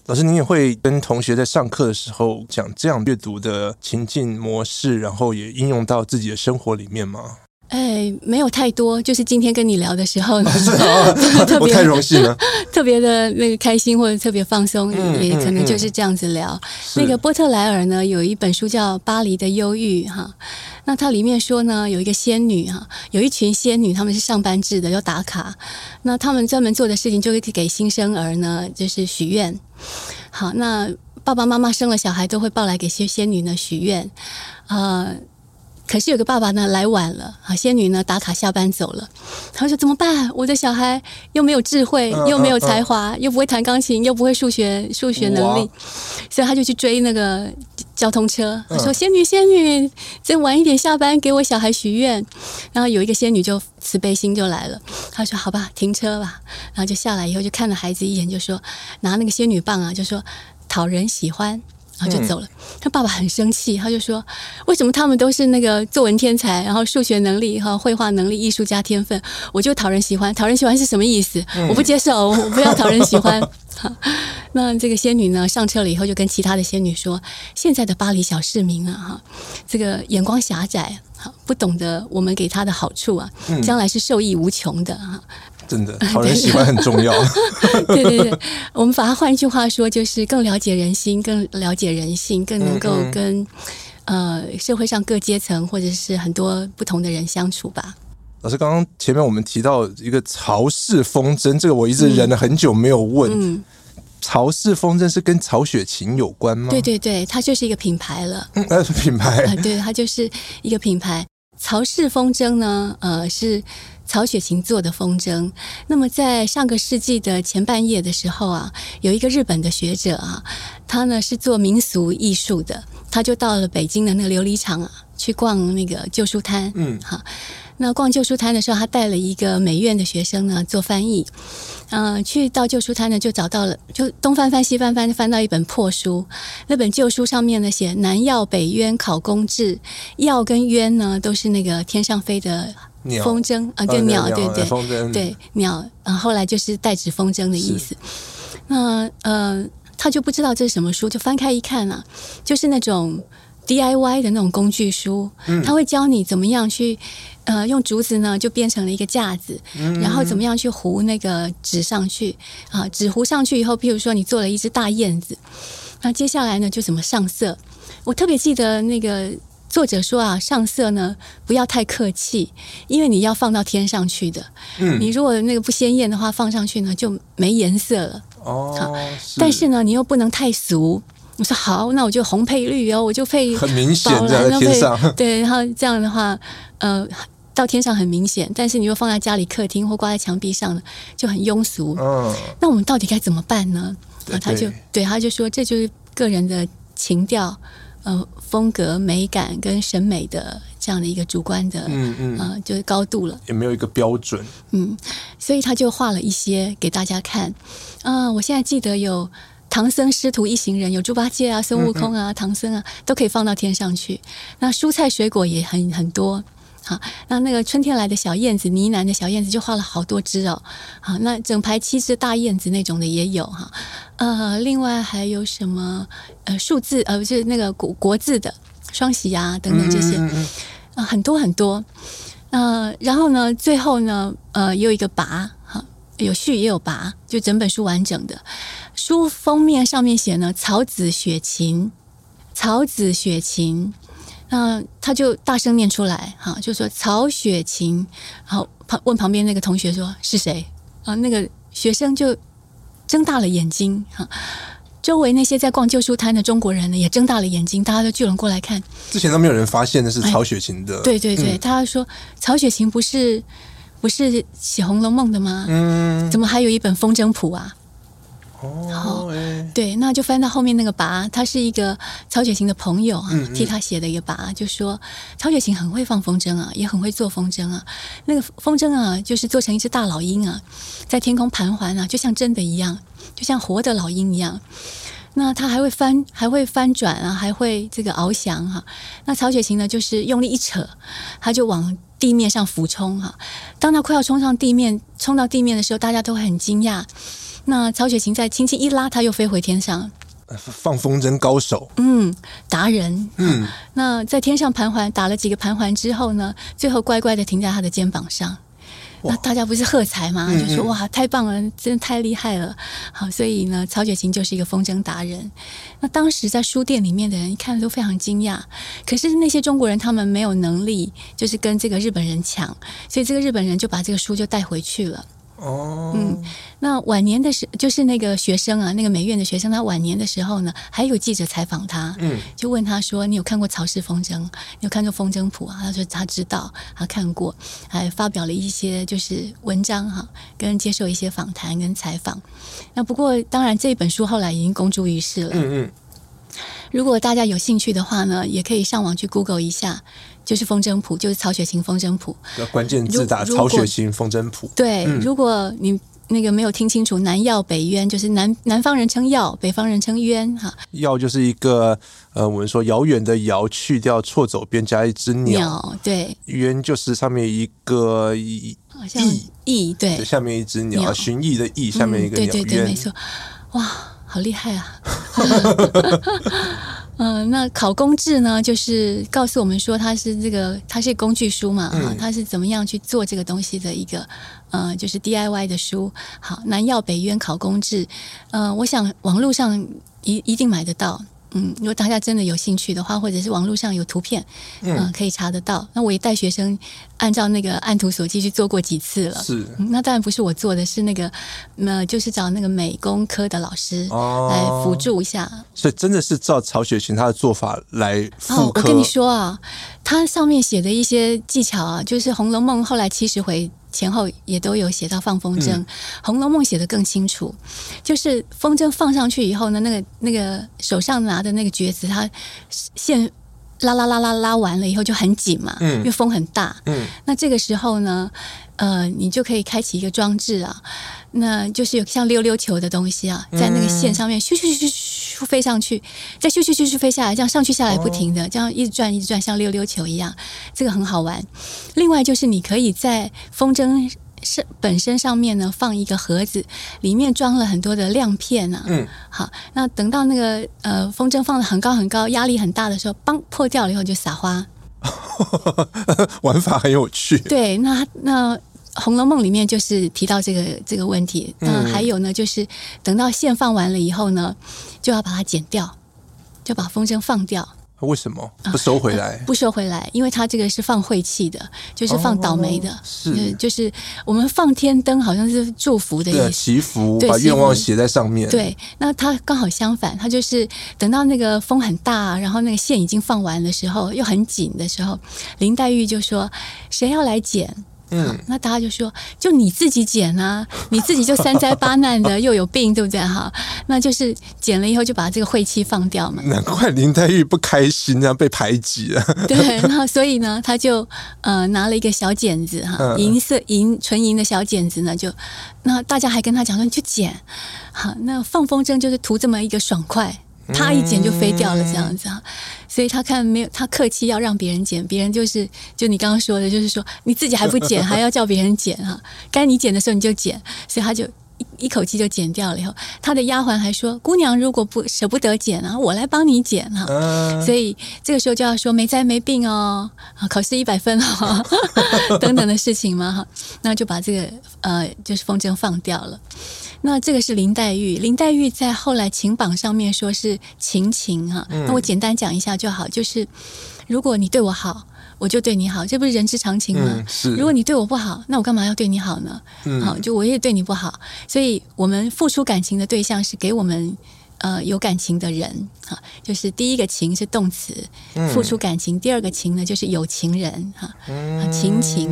老师，您也会跟同学在上课的时候讲这样阅读的情境模式，然后也应用到自己的生活里面吗？哎，没有太多，就是今天跟你聊的时候 特别我太荣幸了，特别的那个开心或者特别放松，嗯、也可能就是这样子聊。嗯嗯、那个波特莱尔呢，有一本书叫《巴黎的忧郁》哈，那它里面说呢，有一个仙女哈，有一群仙女，他们是上班制的，要打卡，那他们专门做的事情就是给新生儿呢，就是许愿。好，那爸爸妈妈生了小孩都会抱来给仙仙女呢许愿，呃。可是有个爸爸呢来晚了，啊，仙女呢打卡下班走了，他说怎么办？我的小孩又没有智慧，又没有才华，又不会弹钢琴，又不会数学数学能力，所以他就去追那个交通车。他说：“仙女，仙女，再晚一点下班，给我小孩许愿。”然后有一个仙女就慈悲心就来了，他说：“好吧，停车吧。”然后就下来以后就看了孩子一眼，就说拿那个仙女棒啊，就说讨人喜欢。然后就走了。他爸爸很生气，他就说：“为什么他们都是那个作文天才，然后数学能力和绘画能力、艺术家天分，我就讨人喜欢？讨人喜欢是什么意思？我不接受，我不要讨人喜欢。”那这个仙女呢，上车了以后，就跟其他的仙女说：“现在的巴黎小市民啊，哈，这个眼光狭窄，哈，不懂得我们给他的好处啊，将来是受益无穷的哈。”真的，讨人喜欢很重要。对对对，我们把它换一句话说，就是更了解人心，更了解人性，更能够跟嗯嗯呃社会上各阶层或者是很多不同的人相处吧。老师，刚刚前面我们提到一个曹氏风筝，这个我一直忍了很久没有问。嗯，曹氏风筝是跟曹雪芹有关吗？对对对，它就是一个品牌了。嗯，那是品牌。啊，对，它就是一个品牌。曹氏风筝呢，呃，是。曹雪芹做的风筝，那么在上个世纪的前半叶的时候啊，有一个日本的学者啊，他呢是做民俗艺术的，他就到了北京的那个琉璃厂啊，去逛那个旧书摊。嗯，哈，那逛旧书摊的时候，他带了一个美院的学生呢做翻译。嗯、呃，去到旧书摊呢，就找到了，就东翻翻西翻翻，翻到一本破书。那本旧书上面呢写“南药北渊考工志”，药跟渊呢都是那个天上飞的。风筝啊，对鸟，对对对鸟，啊，后来就是代指风筝的意思。那呃，他就不知道这是什么书，就翻开一看啊，就是那种 DIY 的那种工具书。他会教你怎么样去呃，用竹子呢就变成了一个架子，然后怎么样去糊那个纸上去啊，纸糊上去以后，譬如说你做了一只大燕子，那接下来呢就怎么上色。我特别记得那个。作者说啊，上色呢不要太客气，因为你要放到天上去的。嗯，你如果那个不鲜艳的话，放上去呢就没颜色了。哦，好是但是呢，你又不能太俗。我说好，那我就红配绿哦，我就配很明显在天上。对，然后这样的话，呃，到天上很明显，但是你又放在家里客厅或挂在墙壁上呢，就很庸俗。嗯，那我们到底该怎么办呢？啊，他就对他就说，这就是个人的情调、呃风格、美感跟审美的这样的一个主观的，嗯嗯，呃，就是高度了，也没有一个标准。嗯，所以他就画了一些给大家看。啊、呃，我现在记得有。唐僧师徒一行人，有猪八戒啊、孙悟空啊、唐僧啊，都可以放到天上去。那蔬菜水果也很很多。好，那那个春天来的小燕子，呢喃的小燕子就画了好多只哦。好，那整排七只大燕子那种的也有哈。呃，另外还有什么？呃，数字呃，不是那个国国字的双喜啊等等这些，啊、呃，很多很多。呃，然后呢，最后呢，呃，也有一个跋，哈，有序也有跋，就整本书完整的。书封面上面写呢，草子雪芹，草子雪芹，那他就大声念出来，哈，就说曹雪芹，然后旁问旁边那个同学说是谁啊？那个学生就睁大了眼睛，哈，周围那些在逛旧书摊的中国人呢，也睁大了眼睛，大家都聚拢过来看。之前都没有人发现的是曹雪芹的，对对对，他、嗯、说曹雪芹不是不是写《红楼梦》的吗？嗯，怎么还有一本风筝谱啊？哦，对，那就翻到后面那个跋，他是一个曹雪芹的朋友啊，替他写的一个跋，就说曹雪芹很会放风筝啊，也很会做风筝啊。那个风筝啊，就是做成一只大老鹰啊，在天空盘桓啊，就像真的一样，就像活的老鹰一样。那他还会翻，还会翻转啊，还会这个翱翔哈。那曹雪芹呢，就是用力一扯，他就往地面上俯冲哈。当他快要冲上地面，冲到地面的时候，大家都会很惊讶。那曹雪芹再轻轻一拉，他又飞回天上。放风筝高手，嗯，达人，嗯。那在天上盘桓打了几个盘桓之后呢，最后乖乖的停在他的肩膀上。那大家不是喝彩吗？就说哇，太棒了，真的太厉害了。好，所以呢，曹雪芹就是一个风筝达人。那当时在书店里面的人一看都非常惊讶。可是那些中国人他们没有能力，就是跟这个日本人抢，所以这个日本人就把这个书就带回去了。哦，嗯，那晚年的时就是那个学生啊，那个美院的学生，他晚年的时候呢，还有记者采访他，嗯，就问他说：“你有看过曹氏风筝？你有看过风筝谱啊？”他说他知道，他看过，还发表了一些就是文章哈，跟接受一些访谈跟采访。那不过当然这本书后来已经公诸于世了，嗯嗯。如果大家有兴趣的话呢，也可以上网去 Google 一下。就是风筝谱，就是曹雪芹风筝谱。关键字打曹雪芹风筝谱。对，嗯、如果你那个没有听清楚，南药北渊，就是南南方人称药，北方人称渊哈。药就是一个呃，我们说遥远的遥，去掉错走边加一只鸟。鸟对。渊就是上面一个翼，翼对，下面一只鸟，寻翼的翼，下面一个鸟。嗯、对对对，没错。哇，好厉害啊！嗯、呃，那考公制呢，就是告诉我们说，它是这个，它是工具书嘛，哈、嗯，它是怎么样去做这个东西的一个，呃，就是 DIY 的书。好，南药北渊考公制，呃，我想网络上一一定买得到。嗯，如果大家真的有兴趣的话，或者是网络上有图片，嗯、呃，可以查得到。那我也带学生按照那个按图索骥去做过几次了。是，那当然不是我做的，是那个呃，就是找那个美工科的老师来辅助一下。哦、所以真的是照曹雪芹他的做法来复刻。哦，我跟你说啊，他上面写的一些技巧啊，就是《红楼梦》后来七十回。前后也都有写到放风筝，嗯，《红楼梦》写的更清楚，就是风筝放上去以后呢，那个那个手上拿的那个橛子，它线拉拉拉拉拉完了以后就很紧嘛，嗯，因为风很大，嗯，那这个时候呢，呃，你就可以开启一个装置啊，那就是有像溜溜球的东西啊，在那个线上面咻咻咻咻。飞上去，再咻咻咻咻飞下来，这样上去下来不停的，这样一直转一直转，像溜溜球一样，这个很好玩。另外就是你可以在风筝是本身上面呢放一个盒子，里面装了很多的亮片啊。嗯，好，那等到那个呃风筝放的很高很高，压力很大的时候，嘣破掉了以后就撒花。玩法很有趣。对，那那。《红楼梦》里面就是提到这个这个问题，嗯，还有呢，就是等到线放完了以后呢，就要把它剪掉，就把风筝放掉。为什么不收回来？不收回来，因为它这个是放晦气的，就是放倒霉的。是，就是我们放天灯，好像是祝福的意思，祈福，把愿望写在上面。对，那它刚好相反，它就是等到那个风很大，然后那个线已经放完的时候，又很紧的时候，林黛玉就说：“谁要来捡？”嗯，那大家就说，就你自己剪啊，你自己就三灾八难的，又有病，对不对？哈，那就是剪了以后就把这个晦气放掉嘛。难怪林黛玉不开心，这样被排挤了。对，然后所以呢，他就呃拿了一个小剪子哈，银色银纯银的小剪子呢，就那大家还跟他讲说，你去剪，好，那放风筝就是图这么一个爽快。他一剪就飞掉了，这样子啊，所以他看没有，他客气要让别人捡，别人就是就你刚刚说的，就是说你自己还不捡，还要叫别人捡哈，该你捡的时候你就捡，所以他就一一口气就剪掉了。以后他的丫鬟还说：“姑娘如果不舍不得剪啊，我来帮你剪哈。”所以这个时候就要说没灾没病哦，考试一百分哦，等等的事情嘛哈，那就把这个呃就是风筝放掉了。那这个是林黛玉，林黛玉在后来情榜上面说是情情哈，那我简单讲一下就好，就是如果你对我好，我就对你好，这不是人之常情吗？嗯、是。如果你对我不好，那我干嘛要对你好呢？嗯，好，就我也对你不好，所以我们付出感情的对象是给我们呃有感情的人哈，就是第一个情是动词，付出感情；第二个情呢就是有情人哈，情情，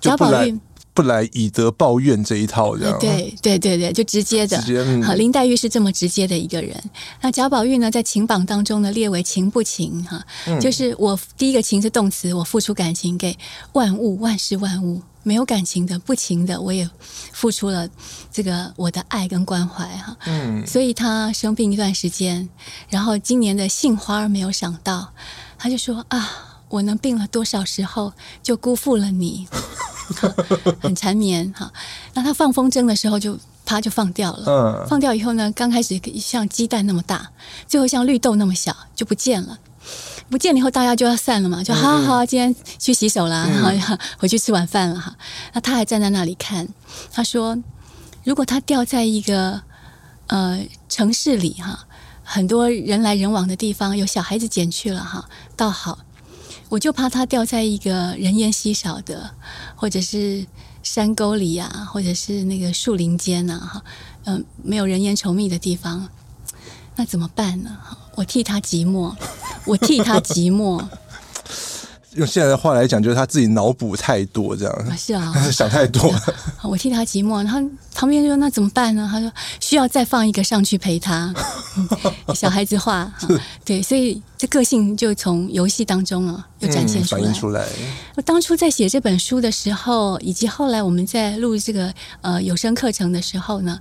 贾宝玉。不来以德报怨这一套，这样对对对对，就直接的。直接嗯、好，林黛玉是这么直接的一个人。那贾宝玉呢，在情榜当中呢，列为情不情哈，嗯、就是我第一个情是动词，我付出感情给万物、万事万物，没有感情的、不情的，我也付出了这个我的爱跟关怀哈。嗯，所以他生病一段时间，然后今年的杏花没有赏到，他就说啊，我能病了多少时候，就辜负了你。很缠绵哈，那他放风筝的时候就啪就放掉了。嗯，放掉以后呢，刚开始像鸡蛋那么大，最后像绿豆那么小就不见了。不见了以后，大家就要散了嘛，就好好好，今天去洗手啦，然后 回去吃晚饭了哈。那他还站在那里看，他说：“如果他掉在一个呃城市里哈，很多人来人往的地方，有小孩子捡去了哈，倒好。”我就怕它掉在一个人烟稀少的，或者是山沟里啊，或者是那个树林间呐，哈，嗯，没有人烟稠密的地方，那怎么办呢？我替他寂寞，我替他寂寞。用现在的话来讲，就是他自己脑补太多，这样是啊，想太多。我替他寂寞，然后旁边就说：“那怎么办呢？”他说：“需要再放一个上去陪他。嗯”小孩子话哈，对，所以这个性就从游戏当中啊，又展现出来。嗯、反映出来。我当初在写这本书的时候，以及后来我们在录这个呃有声课程的时候呢，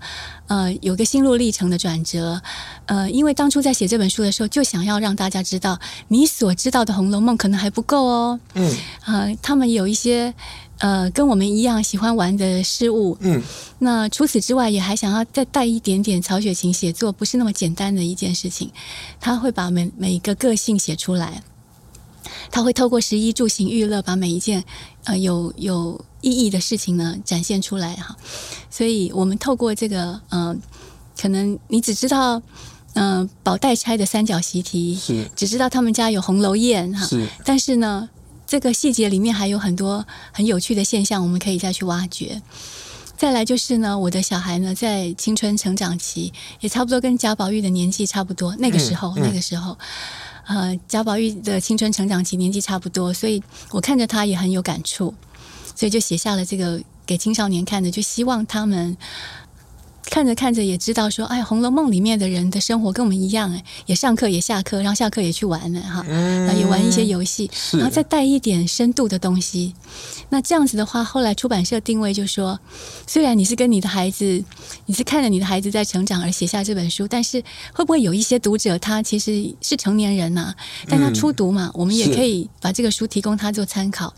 呃，有个心路历程的转折。呃，因为当初在写这本书的时候，就想要让大家知道，你所知道的《红楼梦》可能还不够哦。嗯。呃，他们有一些呃跟我们一样喜欢玩的事物。嗯。那除此之外，也还想要再带一点点曹雪芹写作不是那么简单的一件事情。他会把每每一个个性写出来。他会透过十一住行娱乐，把每一件呃有有意义的事情呢展现出来哈。所以我们透过这个嗯、呃，可能你只知道嗯、呃、宝黛钗的三角习题，是只知道他们家有红楼宴哈，是但是呢，这个细节里面还有很多很有趣的现象，我们可以再去挖掘。再来就是呢，我的小孩呢在青春成长期，也差不多跟贾宝玉的年纪差不多，那个时候，嗯嗯、那个时候。呃，贾宝玉的青春成长期年纪差不多，所以我看着他也很有感触，所以就写下了这个给青少年看的，就希望他们。看着看着也知道说，哎，《红楼梦》里面的人的生活跟我们一样，哎，也上课也下课，然后下课也去玩了哈，然后也玩一些游戏，然后再带一点深度的东西。那这样子的话，后来出版社定位就说，虽然你是跟你的孩子，你是看着你的孩子在成长而写下这本书，但是会不会有一些读者他其实是成年人呐、啊？但他初读嘛，我们也可以把这个书提供他做参考。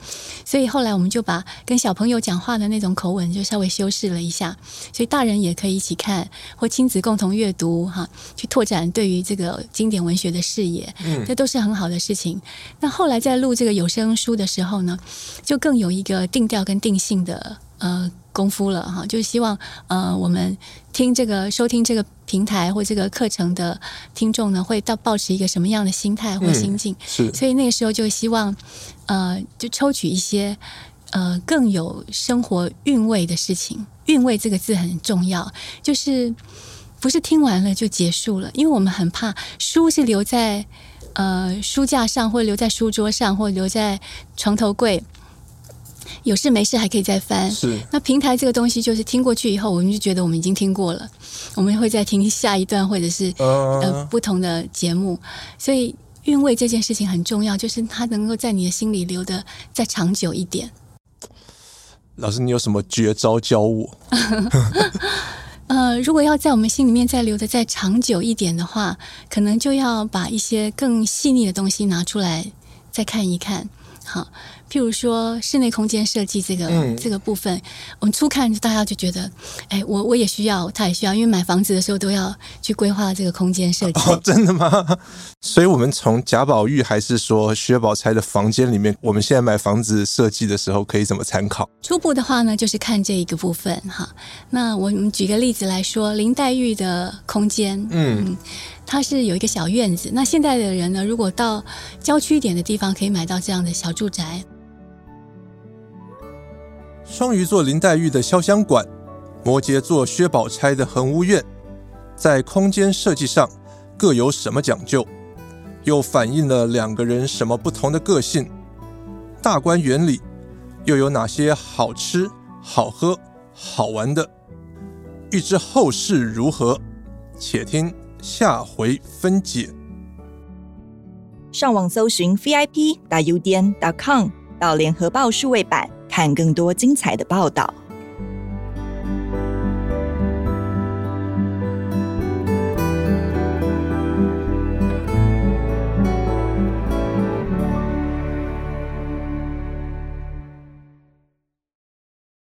所以后来我们就把跟小朋友讲话的那种口吻就稍微修饰了一下，所以大人也可以。一起看或亲子共同阅读哈，去拓展对于这个经典文学的视野，嗯，这都是很好的事情。那后来在录这个有声书的时候呢，就更有一个定调跟定性的呃功夫了哈，就是希望呃我们听这个收听这个平台或这个课程的听众呢，会到保持一个什么样的心态或心境？嗯、是，所以那个时候就希望呃就抽取一些呃更有生活韵味的事情，韵味这个字很重要，就是不是听完了就结束了，因为我们很怕书是留在呃书架上，或留在书桌上，或留在床头柜。有事没事还可以再翻。是。那平台这个东西，就是听过去以后，我们就觉得我们已经听过了，我们会再听下一段，或者是呃不同的节目。所以韵味这件事情很重要，就是它能够在你的心里留得再长久一点。老师，你有什么绝招教我？呃，如果要在我们心里面再留的再长久一点的话，可能就要把一些更细腻的东西拿出来再看一看。好。譬如说室内空间设计这个、嗯、这个部分，我们初看大家就觉得，哎，我我也需要，他也需要，因为买房子的时候都要去规划这个空间设计。哦，真的吗？所以，我们从贾宝玉还是说薛宝钗的房间里面，我们现在买房子设计的时候可以怎么参考？初步的话呢，就是看这一个部分哈。那我们举个例子来说，林黛玉的空间，嗯。嗯它是有一个小院子。那现在的人呢，如果到郊区一点的地方，可以买到这样的小住宅。双鱼座林黛玉的潇湘馆，摩羯座薛宝钗的恒屋院，在空间设计上各有什么讲究？又反映了两个人什么不同的个性？大观园里又有哪些好吃、好喝、好玩的？欲知后事如何，且听。下回分解。上网搜寻 vip 大 u 点 com 到联合报数位版，看更多精彩的报道。